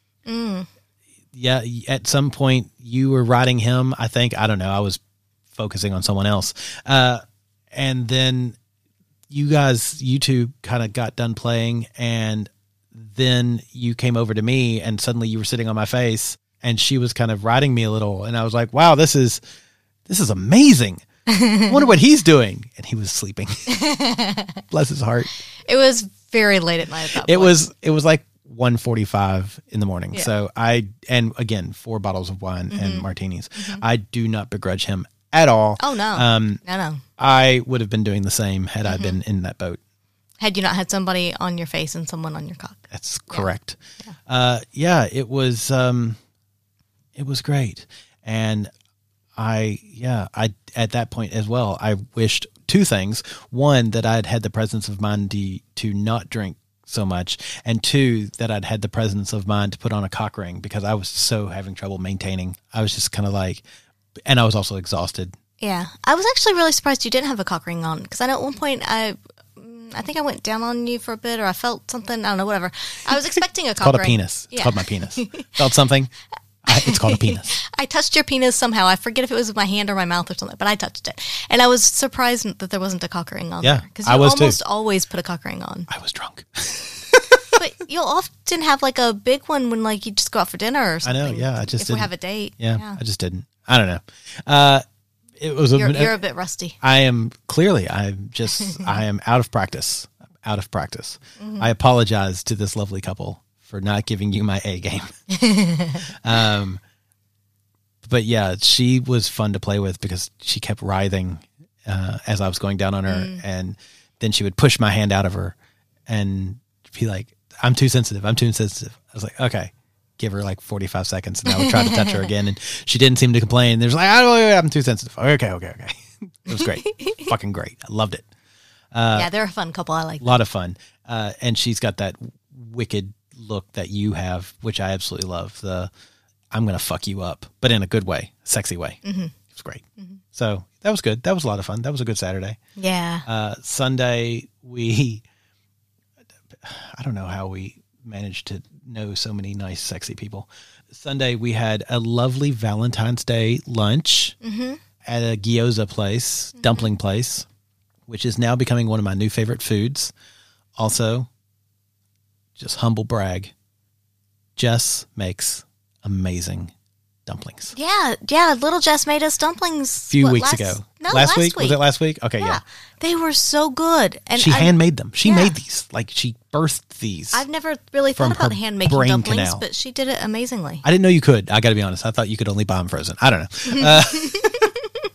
Speaker 3: Yeah, at some point you were riding him. I think I don't know. I was focusing on someone else, uh, and then you guys, you two, kind of got done playing, and then you came over to me, and suddenly you were sitting on my face, and she was kind of riding me a little, and I was like, "Wow, this is this is amazing." I wonder what he's doing, and he was sleeping. Bless his heart.
Speaker 2: it was very late at night at that
Speaker 3: It
Speaker 2: point.
Speaker 3: was it was like 1.45 in the morning. So I and again four bottles of wine
Speaker 2: Mm-hmm.
Speaker 3: and martinis. I do not begrudge him at all.
Speaker 2: Oh, no.
Speaker 3: Um,
Speaker 2: no, no.
Speaker 3: I would have been doing the same had
Speaker 2: Mm-hmm.
Speaker 3: I been in that boat.
Speaker 2: Had you not had somebody on your face and someone on your cock.
Speaker 3: That's correct. Yeah. Uh, yeah, it was um, it was great, and I yeah I at that point as well I wished two things: one that I'd had the presence of mind to, to not drink so much, and two that I'd had the presence of mind to put on a cock ring because I was so having trouble maintaining. I was just kind of like, and I was also exhausted.
Speaker 2: Yeah, I was actually really surprised you didn't have a cock ring on because I know at one point I, mm, I think I went down on you for a bit or I felt something. I don't know, whatever. I was expecting a
Speaker 3: It's
Speaker 2: cock
Speaker 3: called a
Speaker 2: ring.
Speaker 3: penis. It's called my penis. Felt something. I, it's called a penis.
Speaker 2: I touched your penis somehow. I forget if it was with my hand or my mouth or something, but I touched it, and I was surprised that there wasn't a cock ring on
Speaker 3: Yeah,
Speaker 2: there because you
Speaker 3: I was too.
Speaker 2: almost always put a cock ring on.
Speaker 3: I was drunk.
Speaker 2: but you'll often have like a big one when like you just go out for dinner or something.
Speaker 3: I know, yeah, I just
Speaker 2: if we
Speaker 3: didn't-
Speaker 2: have a date.
Speaker 3: Yeah, I just didn't. I don't know. Uh, it was a,
Speaker 2: you're, you're a bit rusty.
Speaker 3: I am clearly I'm just I am out of practice. Out of practice. I apologize to this lovely couple for not giving you my A game. um but yeah, she was fun to play with because she kept writhing uh, as I was going down on her and then she would push my hand out of her and be like, I'm too sensitive. I'm too sensitive. I was like, okay. Give her like 45 seconds and I would try to touch her again. And she didn't seem to complain. There's like, oh, I'm too sensitive. Okay, okay, okay. It was great. Fucking great. I loved it.
Speaker 2: yeah, they're a fun couple. I like.
Speaker 3: A lot of fun. Uh, and she's got that wicked look that you have, which I absolutely love. The I'm going to fuck you up, but in a good way, sexy way. Mm-hmm. It was great. So that was good. That was a lot of fun. That was a good Saturday.
Speaker 2: Yeah.
Speaker 3: Uh, Sunday, we, I don't know how we managed to know so many nice, sexy people. Sunday, we had a lovely Valentine's Day lunch at a gyoza place, dumpling place, which is now becoming one of my new favorite foods. Also, just humble brag, Jess makes amazing dumplings.
Speaker 2: yeah, yeah. Little Jess made us dumplings
Speaker 3: A few
Speaker 2: what,
Speaker 3: weeks
Speaker 2: last-
Speaker 3: ago.
Speaker 2: No,
Speaker 3: last, week? Was it last week? Okay, yeah.
Speaker 2: Yeah, they were so good, and
Speaker 3: she
Speaker 2: I,
Speaker 3: handmade them. She
Speaker 2: yeah.
Speaker 3: made these. Like she birthed these.
Speaker 2: I've never really thought about hand making dumplings,
Speaker 3: canal.
Speaker 2: but she did it amazingly.
Speaker 3: I didn't know you could. I got to be honest. I thought you could only buy them frozen. I don't know. Uh,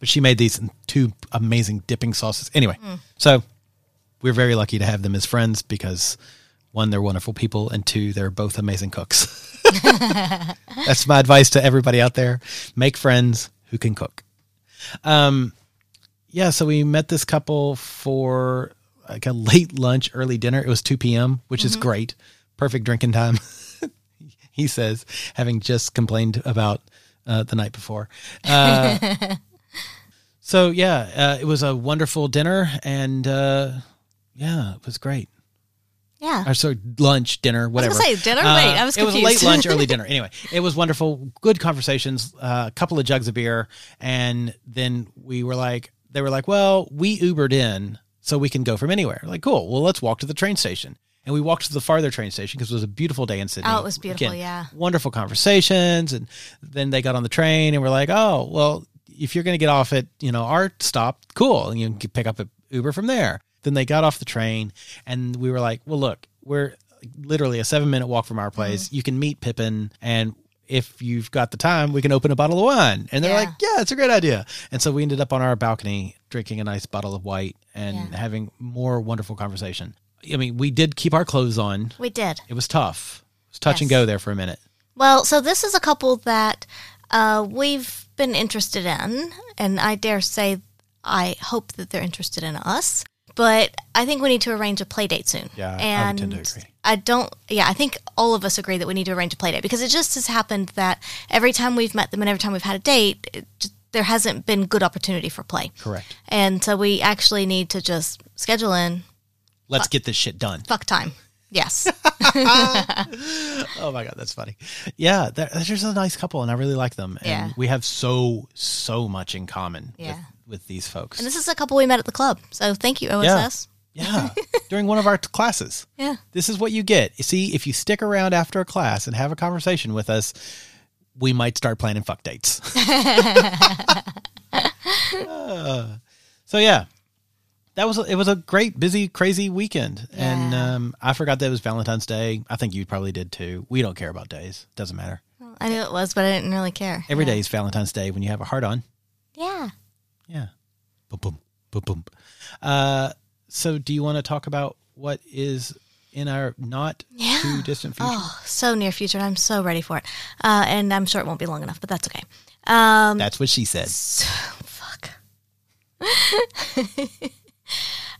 Speaker 3: but she made these in two amazing dipping sauces. Anyway, so we're very lucky to have them as friends because one, they're wonderful people, and two, they're both amazing cooks. That's my advice to everybody out there: make friends who can cook. Um, yeah. So we met this couple for like a late lunch, early dinner. It was two p.m., which is great, perfect drinking time. he says, having just complained about uh, the night before. Uh, so yeah, uh, it was a wonderful dinner, and uh, yeah, it was great.
Speaker 2: Yeah,
Speaker 3: Or sorry, lunch, dinner, whatever.
Speaker 2: say dinner? Wait, I was
Speaker 3: It was late lunch, early dinner. Anyway, it was wonderful. Good conversations. uh, A couple of jugs of beer, and then we were like, they were like, well, we Ubered in, so we can go from anywhere. Like, cool. Well, let's walk to the train station. And we walked to the farther train station because it was a beautiful day in Sydney.
Speaker 2: Oh, it was beautiful, yeah.
Speaker 3: Wonderful conversations. And then they got on the train and we're like, oh, well, if you're going to get off at, you know, our stop, cool. And you can pick up an Uber from there. Then they got off the train and we were like, well, look, we're literally a seven minute walk from our place.
Speaker 2: Mm-hmm.
Speaker 3: You can meet Pippin and if you've got the time, we can open a bottle of wine. And they're
Speaker 2: Yeah.
Speaker 3: like, yeah, it's a great idea. And so we ended up on our balcony drinking a nice bottle of white and
Speaker 2: Yeah.
Speaker 3: having more wonderful conversation. I mean, we did keep our clothes on.
Speaker 2: we did.
Speaker 3: It was tough. It was touch and go there for a minute.
Speaker 2: Well, so this is a couple that uh, we've been interested in, and I dare say I hope that they're interested in us. But I think we need to arrange a play date soon.
Speaker 3: Yeah, I would
Speaker 2: and
Speaker 3: tend to agree.
Speaker 2: I don't. Yeah, I think all of us agree that we need to arrange a play date because it just has happened that every time we've met them and every time we've had a date, it just, there hasn't been good opportunity for play.
Speaker 3: Correct.
Speaker 2: And so we actually need to just schedule in
Speaker 3: Let's get this shit done.
Speaker 2: fuck time. Yes.
Speaker 3: Oh my god, that's funny. Yeah, they're, they're just a nice couple, and I really like them. And
Speaker 2: Yeah.
Speaker 3: we have so so much in common
Speaker 2: Yeah.
Speaker 3: With, these folks.
Speaker 2: and this is a couple we met at the club. So thank you, OSS.
Speaker 3: yeah, during one of our t- classes.
Speaker 2: Yeah.
Speaker 3: This is what you get. You see, if you stick around after a class and have a conversation with us, we might start planning fuck dates. Uh, so yeah, that was it. Was a great, busy, crazy weekend, and um, I forgot that it was Valentine's Day. I think you probably did too. We don't care about days; doesn't matter.
Speaker 2: I knew it was, but I didn't really care.
Speaker 3: Every
Speaker 2: yeah.
Speaker 3: day is Valentine's Day when you have a heart on.
Speaker 2: Yeah.
Speaker 3: Yeah, boom, boom, boom, boom. Uh, so, do you want to talk about what is in our not
Speaker 2: Yeah.
Speaker 3: too distant future?
Speaker 2: Oh, so near future. I'm so ready for it. Uh, and I'm sure it won't be long enough, but that's okay. Um,
Speaker 3: That's what she said.
Speaker 2: fuck.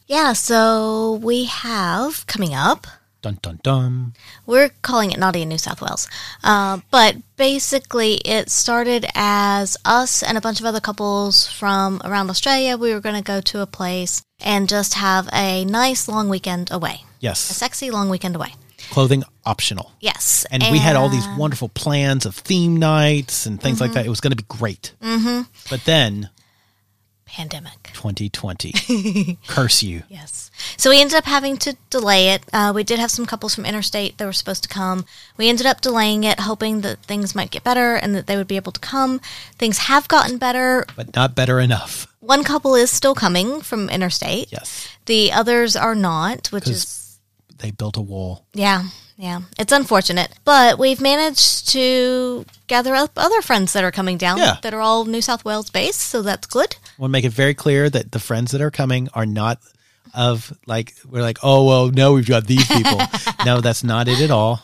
Speaker 2: yeah, so we have coming up.
Speaker 3: Dun dun dun.
Speaker 2: We're calling it Naughty in New South Wales. Uh, but basically, it started as us and a bunch of other couples from around Australia. We were going to go to a place and just have a nice long weekend away.
Speaker 3: Yes.
Speaker 2: A sexy long weekend away.
Speaker 3: clothing optional.
Speaker 2: Yes.
Speaker 3: And, we had all these wonderful plans of theme nights and things like that. It was going to be great. Mm-hmm. But then
Speaker 2: pandemic.
Speaker 3: 2020, curse you.
Speaker 2: Yes. So we ended up having to delay it. Uh, we did have some couples from interstate that were supposed to come. We ended up delaying it, hoping that things might get better and that they would be able to come. Things have gotten better.
Speaker 3: But not better enough.
Speaker 2: One couple is still coming from interstate.
Speaker 3: Yes.
Speaker 2: The others are not, which is
Speaker 3: They built a wall.
Speaker 2: yeah, yeah. It's unfortunate, but we've managed to gather up other friends that are coming down
Speaker 3: Yeah.
Speaker 2: that are all New South Wales based, so that's good.
Speaker 3: I want to make it very clear that the friends that are coming are not of like we're like oh well no we've got these people no that's not it at all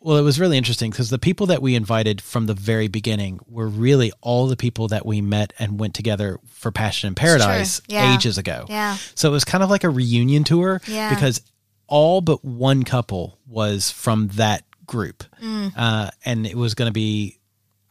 Speaker 3: well it was really interesting because the people that we invited from the very beginning were really all the people that we met and went together for passion in paradise
Speaker 2: Yeah.
Speaker 3: ages ago
Speaker 2: Yeah.
Speaker 3: so it was kind of like a reunion tour
Speaker 2: Yeah.
Speaker 3: because all but one couple was from that group
Speaker 2: Mm.
Speaker 3: uh, and it was going to be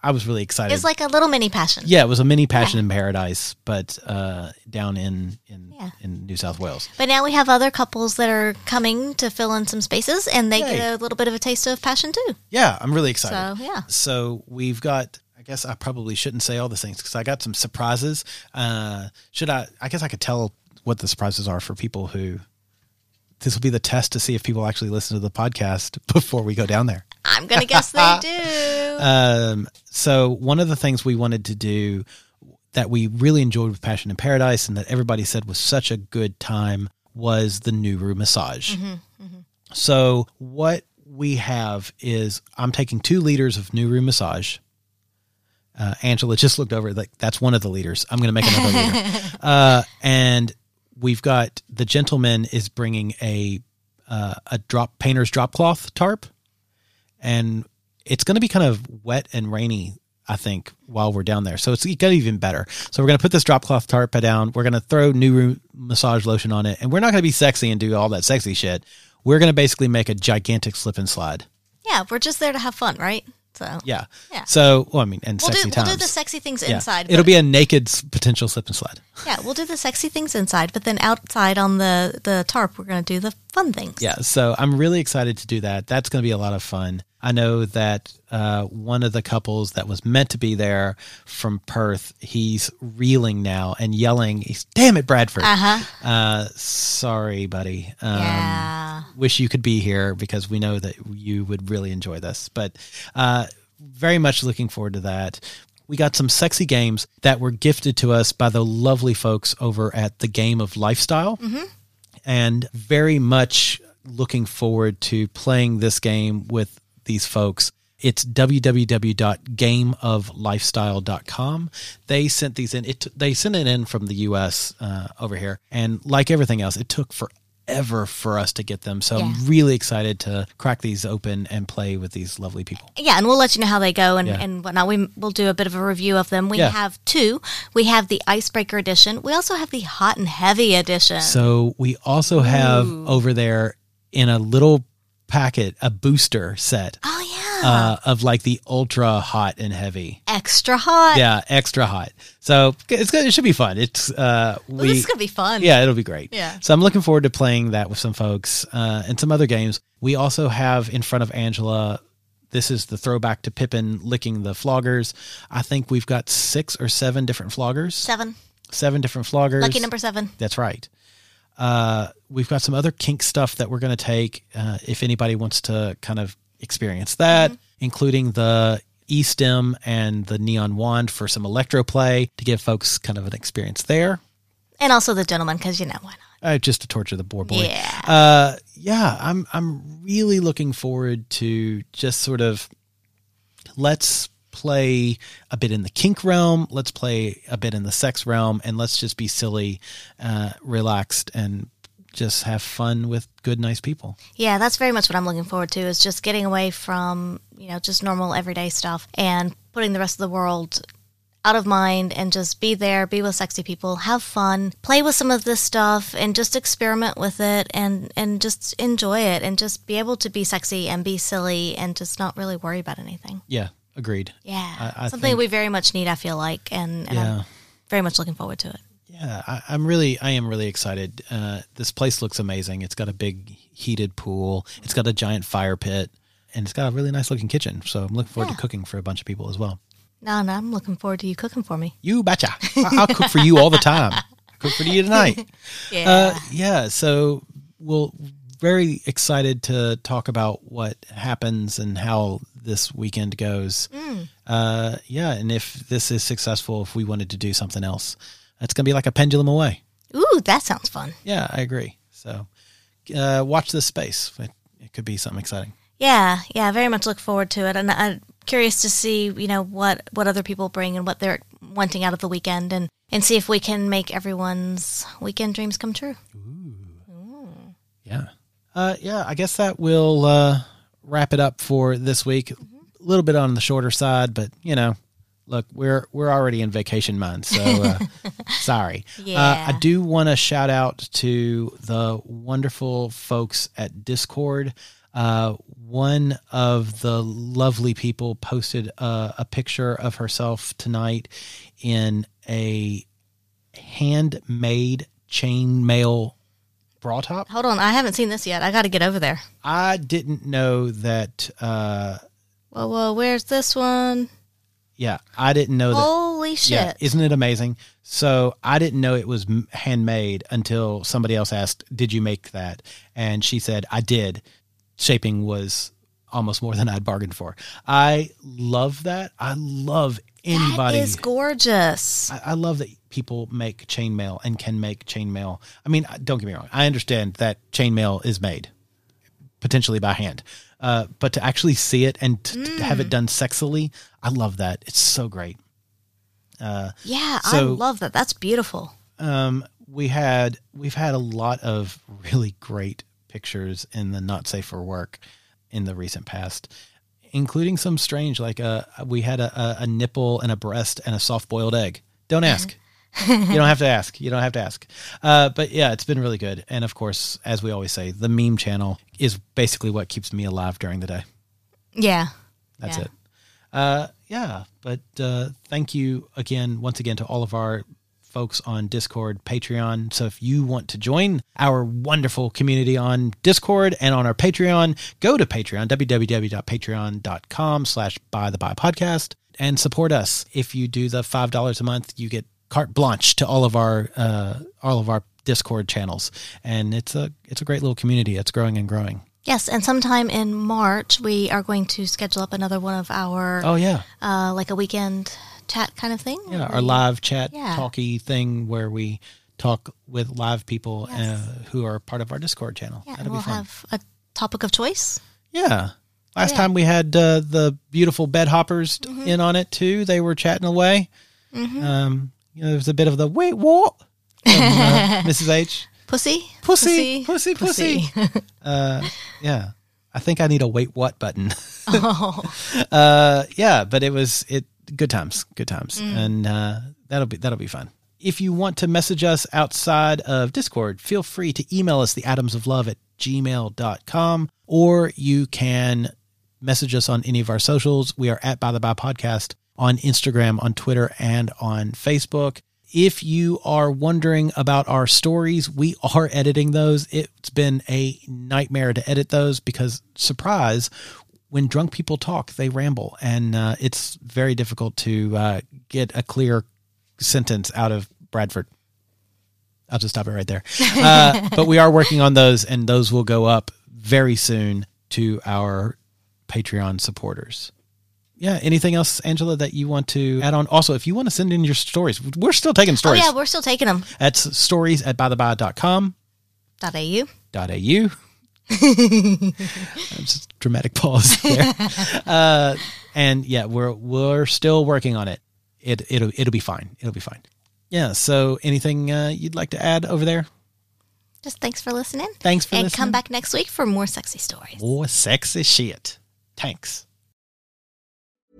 Speaker 3: i was really excited
Speaker 2: It's like a little mini passion.
Speaker 3: yeah, it was a mini Passion in Paradise, but uh, down in in,
Speaker 2: Yeah.
Speaker 3: in New South Wales.
Speaker 2: But now we have other couples that are coming to fill in some spaces, and they
Speaker 3: Yay.
Speaker 2: get a little bit of a taste of passion too.
Speaker 3: Yeah, I'm really excited.
Speaker 2: So, yeah.
Speaker 3: So we've got. I guess I probably shouldn't say all the things because I got some surprises. Uh, should I? I guess I could tell what the surprises are for people who. This will be the test to see if people actually listen to the podcast before we go down there.
Speaker 2: I'm gonna guess they do.
Speaker 3: Um, so one of the things we wanted to do that we really enjoyed with Passion in Paradise and that everybody said was such a good time was the Nuru massage. So what we have is I'm taking two liters of Nuru massage. Uh, Angela just looked over like that's one of the liters. I'm going to make another liter. Uh, and we've got the gentleman is bringing a uh, a drop painter's drop cloth tarp. And it's going to be kind of wet and rainy i think while we're down there. So it's got even better. So we're going to put this drop cloth tarp down. We're going to throw Nuru massage lotion on it. And we're not going to be sexy and do all that sexy shit. We're going to basically make a gigantic slip and slide.
Speaker 2: Yeah, we're just there to have fun, right? So
Speaker 3: yeah
Speaker 2: Yeah.
Speaker 3: so well i mean and
Speaker 2: we'll do
Speaker 3: sexy
Speaker 2: we'll do the sexy things
Speaker 3: Yeah.
Speaker 2: inside.
Speaker 3: it'll be a naked potential slip and slide
Speaker 2: yeah, we'll do the sexy things inside, but then outside on the the tarp, we're gonna do the fun things.
Speaker 3: Yeah, so I'm really excited to do that. That's going to be a lot of fun. I know that uh, one of the couples that was meant to be there from Perth, he's reeling now and yelling. He's damn it, Bradford.
Speaker 2: Uh-huh.
Speaker 3: Uh, sorry, buddy. Um,
Speaker 2: Yeah.
Speaker 3: Wish you could be here because we know that you would really enjoy this. But uh, very much looking forward to that. We got some sexy games that were gifted to us by the lovely folks over at the Game of Lifestyle and very much looking forward to playing this game with these folks. It's www.gameoflifestyle.com. They sent these in. It they sent it in from the U.S. Uh, over here, and like everything else, it took forever for us to get them. So
Speaker 2: Yeah.
Speaker 3: I'm really excited to crack these open and play with these lovely people.
Speaker 2: Yeah, and we'll let you know how they go and,
Speaker 3: Yeah.
Speaker 2: and whatnot. We, we'll do a bit of a review of them. We
Speaker 3: Yeah.
Speaker 2: have two. We have the Icebreaker Edition. We also have the Hot and Heavy Edition.
Speaker 3: So we also have over there in a little packet a booster set
Speaker 2: oh, yeah.
Speaker 3: uh, of like the ultra hot and heavy.
Speaker 2: Extra hot.
Speaker 3: Yeah, extra hot. So it's good. It should be fun. It's uh,
Speaker 2: Well, this is going to be fun.
Speaker 3: yeah, it'll be great.
Speaker 2: Yeah.
Speaker 3: So I'm looking forward to playing that with some folks uh, and some other games. We also have in front of Angela. This is the throwback to Pippin licking the floggers. I think we've got six or seven different floggers.
Speaker 2: Seven.
Speaker 3: Seven different floggers.
Speaker 2: Lucky number seven.
Speaker 3: That's right. Uh, we've got some other kink stuff that we're going to take uh, if anybody wants to kind of experience that, including the E stim and the neon wand for some electro play to give folks kind of an experience there.
Speaker 2: And also the gentleman, because you know why not?
Speaker 3: Uh, just to torture the boar boy.
Speaker 2: Yeah.
Speaker 3: Uh, yeah, I'm I'm really looking forward to just sort of let's play a bit in the kink realm, let's play a bit in the sex realm, and let's just be silly, uh, relaxed, and just have fun with good, nice people.
Speaker 2: Yeah, that's very much what I'm looking forward to is just getting away from, you know, just normal everyday stuff and putting the rest of the world out of mind and just be there, be with sexy people, have fun, play with some of this stuff and just experiment with it and and just enjoy it and just be able to be sexy and be silly and just not really worry about anything.
Speaker 3: Yeah, agreed.
Speaker 2: Yeah.
Speaker 3: I- I
Speaker 2: Something
Speaker 3: think-
Speaker 2: we very much need, I feel like, and, and
Speaker 3: Yeah.
Speaker 2: I'm very much looking forward to it.
Speaker 3: Yeah, I, I'm really, I am really excited. Uh, this place looks amazing. It's got a big heated pool. It's got a giant fire pit, and it's got a really nice looking kitchen. So I'm looking forward
Speaker 2: Yeah.
Speaker 3: to cooking for a bunch of people as well.
Speaker 2: No, no, I'm looking forward to you cooking for me.
Speaker 3: You betcha. I- I'll cook for you all the time. Cook for you tonight.
Speaker 2: Yeah.
Speaker 3: Uh, yeah. So we'll very excited to talk about what happens and how this weekend goes.
Speaker 2: Mm.
Speaker 3: Uh, yeah, and if this is successful, if we wanted to do something else, it's going to be like a pendulum away.
Speaker 2: Ooh, that sounds fun.
Speaker 3: Yeah, I agree. So uh, watch this space. It, it could be something exciting.
Speaker 2: Yeah, yeah, very much look forward to it, and I'm curious to see, you know, what what other people bring and what they're wanting out of the weekend, and and see if we can make everyone's weekend dreams come true.
Speaker 3: Ooh, Yeah. Uh, yeah, I guess that will uh, wrap it up for this week. A little bit on the shorter side, but you know, look, we're we're already in vacation month, so uh, sorry. Uh, I do want to shout out to the wonderful folks at Discord. Uh, one of the lovely people posted a, a picture of herself tonight in a handmade chainmail bra top.
Speaker 2: Hold on, I haven't seen this yet. I got to get over there.
Speaker 3: I didn't know that. Uh,
Speaker 2: Whoa, whoa, where's this one?
Speaker 3: yeah, I didn't know that.
Speaker 2: Holy shit!
Speaker 3: Yeah, isn't it amazing? So I didn't know it was handmade until somebody else asked, "Did you make that?" And she said, "I did." Shaping was almost more than I'd bargained for. I love that. I love anybody.
Speaker 2: that is gorgeous.
Speaker 3: I, I love that people make chainmail and can make chainmail. I mean, don't get me wrong. I understand that chainmail is made potentially by hand, uh, but to actually see it and to have it done sexily, I love that. It's so great.
Speaker 2: yeah, I love that. That's beautiful.
Speaker 3: Um, we had we've had a lot of really great pictures in the not safe for work in the recent past, including some strange like uh we had a, a, a nipple and a breast and a soft boiled egg. Don't ask. You don't have to ask. You don't have to ask. Uh, but yeah, it's been really good. And of course, as we always say, the meme channel is basically what keeps me alive during the day.
Speaker 2: Yeah,
Speaker 3: That's
Speaker 2: Yeah.
Speaker 3: it. Uh, yeah, but uh, thank you again, once again, to all of our folks on Discord, Patreon. So if you want to join our wonderful community on Discord and on our Patreon, go to Patreon, www.patreon.com slash by the by podcast and support us. If you do the $5 a month, you get carte blanche to all of our, uh, all of our Discord channels. And it's a, it's a great little community. It's growing and growing.
Speaker 2: yes, and sometime in March we are going to schedule up another one of our
Speaker 3: Oh yeah.
Speaker 2: uh, like a weekend chat kind of thing.
Speaker 3: Yeah, our live chat
Speaker 2: Yeah.
Speaker 3: talky thing where we talk with live people uh, who are part of our Discord channel.
Speaker 2: Yeah,
Speaker 3: That'll
Speaker 2: we'll
Speaker 3: be fun.
Speaker 2: have a topic of choice.
Speaker 3: yeah. Last
Speaker 2: Yeah.
Speaker 3: time we had uh, the beautiful bed hoppers
Speaker 2: Mm-hmm.
Speaker 3: in on it too. They were chatting away. Um, you know, there was a bit of the wait what from uh, Mrs. H.
Speaker 2: Pussy?
Speaker 3: Pussy, pussy, pussy. uh, yeah. I think I need a wait what button.
Speaker 2: Oh.
Speaker 3: uh, yeah, but it was it good times, good times, and uh, that'll be that'll be fun. If you want to message us outside of Discord, feel free to email us the atoms of love at gmail.com or you can message us on any of our socials. We are at By the By Podcast on Instagram, on Twitter, and on Facebook. If you are wondering about our stories, we are editing those. It's been a nightmare to edit those because, surprise, when drunk people talk, they ramble, and uh, it's very difficult to uh, get a clear sentence out of Bradford. I'll just stop it right there. Uh, but we are working on those, and those will go up very soon to our Patreon supporters. Yeah. Anything else, Angela, that you want to add on? Also, if you want to send in your stories, we're still taking stories.
Speaker 2: Oh,
Speaker 3: stories.
Speaker 2: yeah, we're still taking them.
Speaker 3: At stories at bytheby.com.
Speaker 2: Dot .au.
Speaker 3: Dot au. just dramatic pause there. uh, and yeah, we're we're still working on it. It it'll it'll be fine. It'll be fine. Yeah. So, anything uh, you'd like to add over there?
Speaker 2: Just thanks for listening.
Speaker 3: Thanks for
Speaker 2: and
Speaker 3: listening.
Speaker 2: come back next week for more sexy stories.
Speaker 3: More sexy shit. Thanks.